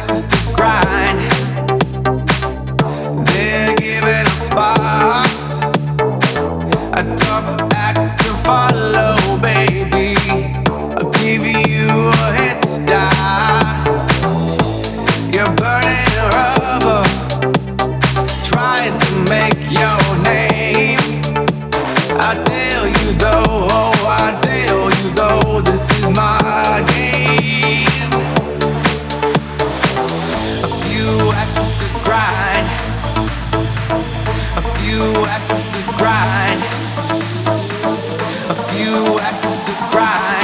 to grind. They're giving. A tough to to cry.